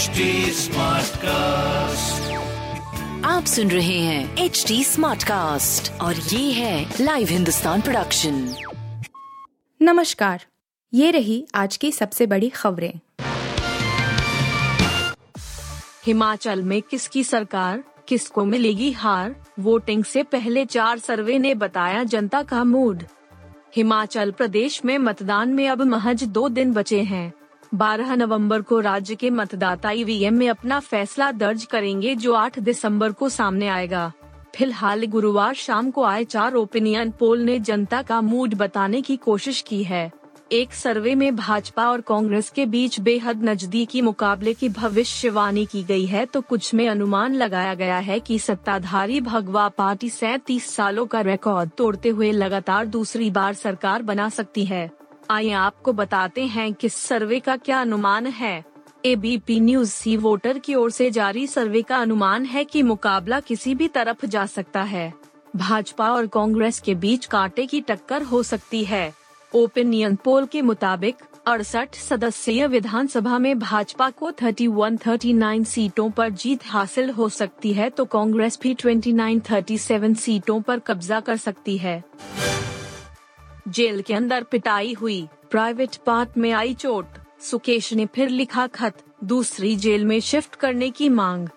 HD cast आप सुन रहे हैं एच डी स्मार्ट कास्ट और ये है लाइव हिंदुस्तान प्रोडक्शन नमस्कार ये रही आज की सबसे बड़ी खबरें। हिमाचल में किसकी सरकार किसको मिलेगी हार? वोटिंग से पहले चार सर्वे ने बताया जनता का मूड। हिमाचल प्रदेश में मतदान में अब महज दो दिन बचे हैं। 12 नवंबर को राज्य के मतदाता ईवीएम में अपना फैसला दर्ज करेंगे जो 8 दिसंबर को सामने आएगा। फ़िलहाल गुरुवार शाम को आए चार ओपिनियन पोल ने जनता का मूड बताने की कोशिश की है। एक सर्वे में भाजपा और कांग्रेस के बीच बेहद नजदीकी मुकाबले की भविष्यवाणी की गई है तो कुछ में अनुमान लगाया गया है कि सत्ताधारी भगवा पार्टी सैतीस सालों का रिकॉर्ड तोड़ते हुए लगातार दूसरी बार सरकार बना सकती है। आइए आपको बताते हैं कि सर्वे का क्या अनुमान है। एबीपी न्यूज़ सी वोटर की ओर से जारी सर्वे का अनुमान है कि मुकाबला किसी भी तरफ़ जा सकता है। भाजपा और कांग्रेस के बीच कांटे की टक्कर हो सकती है। ओपिनियन पोल के मुताबिक, अड़सठ सदस्यीय विधानसभा में भाजपा को 31-39 सीटों पर जीत हासिल हो सकती है तो कांग्रेस भी 29-37 सीटों पर कब्जा कर सकती है। जेल के अंदर पिटाई हुई। प्राइवेट पार्ट में आई चोट। सुकेश ने फिर लिखा खत। दूसरी जेल में शिफ्ट करने की मांग।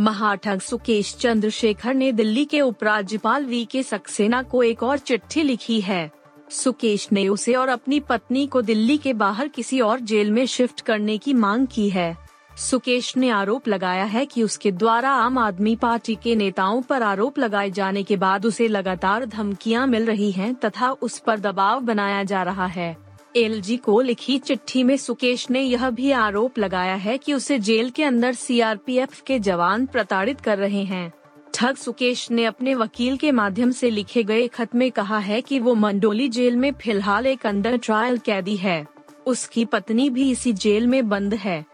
महाठग सुकेश चंद्रशेखर ने दिल्ली के उपराज्यपाल वी के सक्सेना को एक और चिट्ठी लिखी है। सुकेश ने उसे और अपनी पत्नी को दिल्ली के बाहर किसी और जेल में शिफ्ट करने की मांग की है। सुकेश ने आरोप लगाया है कि उसके द्वारा आम आदमी पार्टी के नेताओं पर आरोप लगाए जाने के बाद उसे लगातार धमकियाँ मिल रही हैं तथा उस पर दबाव बनाया जा रहा है। एलजी को लिखी चिट्ठी में सुकेश ने यह भी आरोप लगाया है कि उसे जेल के अंदर सीआरपीएफ के जवान प्रताड़ित कर रहे हैं। ठग सुकेश ने अपने वकील के माध्यम से लिखे गए खत में कहा है कि वो मंडोली जेल में फ़िलहाल एक अंडर ट्रायल कैदी है। उसकी पत्नी भी इसी जेल में बंद है।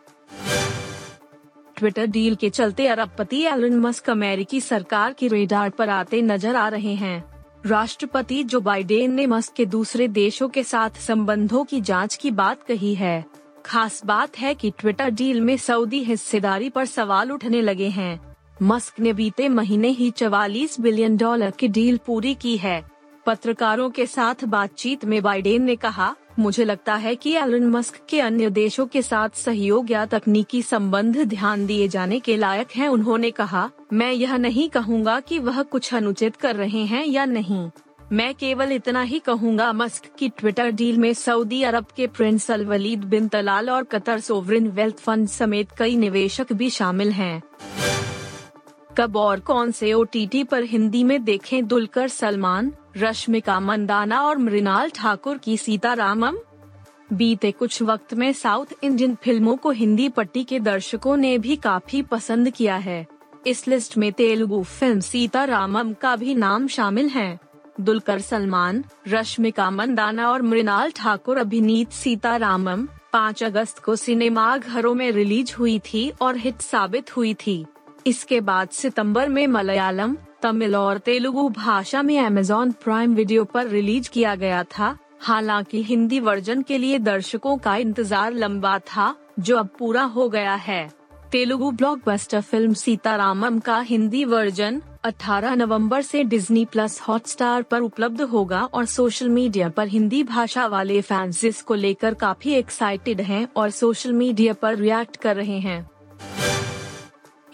ट्विटर डील के चलते अरबपति एलन मस्क अमेरिकी सरकार की रेडार पर आते नज़र आ रहे हैं। राष्ट्रपति जो बाइडेन ने मस्क के दूसरे देशों के साथ संबंधों की जाँच की बात कही है। खास बात है कि ट्विटर डील में सऊदी हिस्सेदारी पर सवाल उठने लगे हैं। मस्क ने बीते महीने ही 44 बिलियन डॉलर की डील पूरी की है। पत्रकारों के साथ बातचीत में बाइडेन ने कहा मुझे लगता है कि एलन मस्क के अन्य देशों के साथ सहयोग या तकनीकी संबंध ध्यान दिए जाने के लायक हैं, उन्होंने कहा, मैं यह नहीं कहूँगा कि वह कुछ अनुचित कर रहे हैं या नहीं। मैं केवल इतना ही कहूँगा, मस्क की ट्विटर डील में सऊदी अरब के prince Al Waleed bin Talal और कतर सोवरिन वेल्थ फंड समेत कई निवेशक भी शामिल हैं। कब और कौन से ओ पर हिंदी में देखें, दुलकर सलमान? रश्मिका मंदाना और मृणाल ठाकुर की सीतारामम। बीते कुछ वक्त में साउथ इंडियन फ़िल्मों को हिंदी पट्टी के दर्शकों ने भी काफ़ी पसंद किया है। इस लिस्ट में तेलुगु फ़िल्म सीतारामम का भी नाम शामिल है। दुलकर सलमान, रश्मिका मंदाना और मृणाल ठाकुर अभिनीत सीतारामम 5 अगस्त को सिनेमा घरों में रिलीज़ हुई थी और हिट साबित हुई थी। इसके बाद सितंबर में मलयालम तमिल और तेलुगु भाषा में अमेजॉन प्राइम वीडियो पर रिलीज़ किया गया था। हालाँकि हिंदी वर्जन के लिए दर्शकों का इंतज़ार लंबा था, जो अब पूरा हो गया है। तेलुगु ब्लॉकबस्टर फ़िल्म सीतारामम का हिंदी वर्जन 18 नवंबर से डिज्नी प्लस हॉटस्टार पर उपलब्ध होगा और सोशल मीडिया पर हिंदी भाषा वाले फैंस इसको लेकर काफ़ी एक्साइटेड हैं और सोशल मीडिया पर रिएक्ट कर रहे हैं।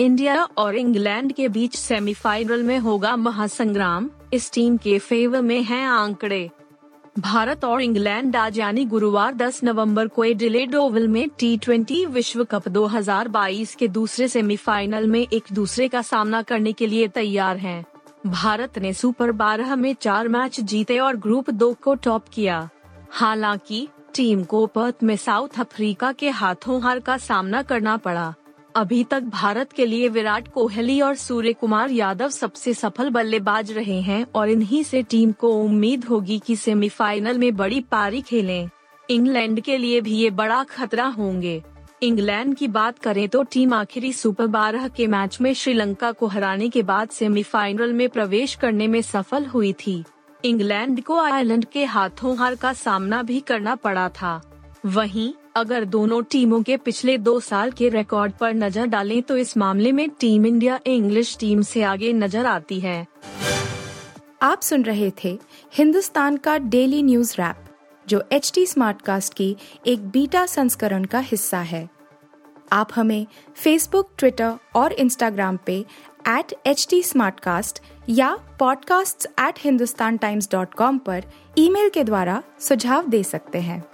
इंडिया और इंग्लैंड के बीच सेमीफाइनल में होगा महासंग्राम। इस टीम के फेवर में हैं आंकड़े। भारत और इंग्लैंड आज यानी गुरुवार 10 नवंबर को एडिलेड ओवल में टी विश्व कप 2022 के दूसरे सेमीफाइनल में एक दूसरे का सामना करने के लिए तैयार हैं। भारत ने सुपर 12 में चार मैच जीते और ग्रुप दो को टॉप किया। हालाँकि, टीम को पर्थ में साउथ अफ्रीका के हाथों हार का सामना करना पड़ा। अभी तक भारत के लिए विराट कोहली और सूर्य कुमार यादव सबसे सफल बल्लेबाज रहे हैं और इन्हीं से टीम को उम्मीद होगी कि सेमीफाइनल में बड़ी पारी खेलें। इंग्लैंड के लिए भी ये बड़ा खतरा होंगे। इंग्लैंड की बात करें तो टीम आखिरी सुपर बारह के मैच में श्रीलंका को हराने के बाद सेमीफाइनल में प्रवेश करने में सफल हुई थी। इंग्लैंड को आयरलैंड के हाथों हार का सामना भी करना पड़ा था। वहीं अगर दोनों टीमों के पिछले दो साल के रिकॉर्ड पर नज़र डालें तो इस मामले में टीम इंडिया इंग्लिश टीम से आगे नज़र आती है। आप सुन रहे थे हिंदुस्तान का डेली न्यूज़ रैप जो एच टी स्मार्टकास्ट की एक बीटा संस्करण का हिस्सा है। आप हमें फेसबुक ट्विटर और इंस्टाग्राम पे एट एच टी या podcasts@hindustantimes.com पर ईमेल के द्वारा सुझाव दे सकते हैं।